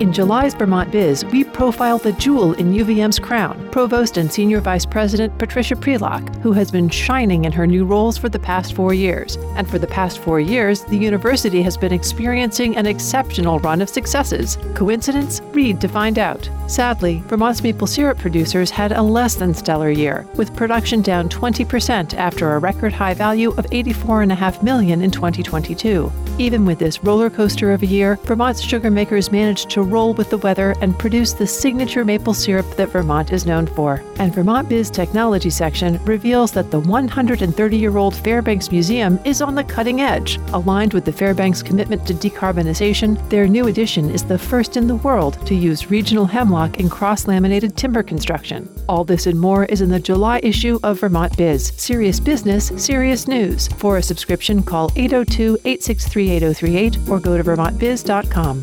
In July's Vermont Biz, we profile the jewel in UVM's crown, Provost and Senior Vice President Patricia Prelock, who has been shining in her new roles for the past four years. And for the past four years, the university has been experiencing an exceptional run of successes. Coincidence? Read to find out. Sadly, Vermont's maple syrup producers had a less than stellar year, with production down 20% after a record high value of 84.5 million in 2022. Even with this roller coaster of a year, Vermont's sugar makers managed to roll with the weather and produce the signature maple syrup that Vermont is known for. And Vermont Biz Technology section reveals that the 130 year old Fairbanks Museum is on the cutting edge. Aligned with the Fairbanks commitment to decarbonization, their new addition is the first in the world to use regional hemlock in cross laminated timber construction. All this and more is in the July issue of Vermont Biz. Serious business, serious news. For a subscription, call 802 863 8038 or go to vermontbiz.com.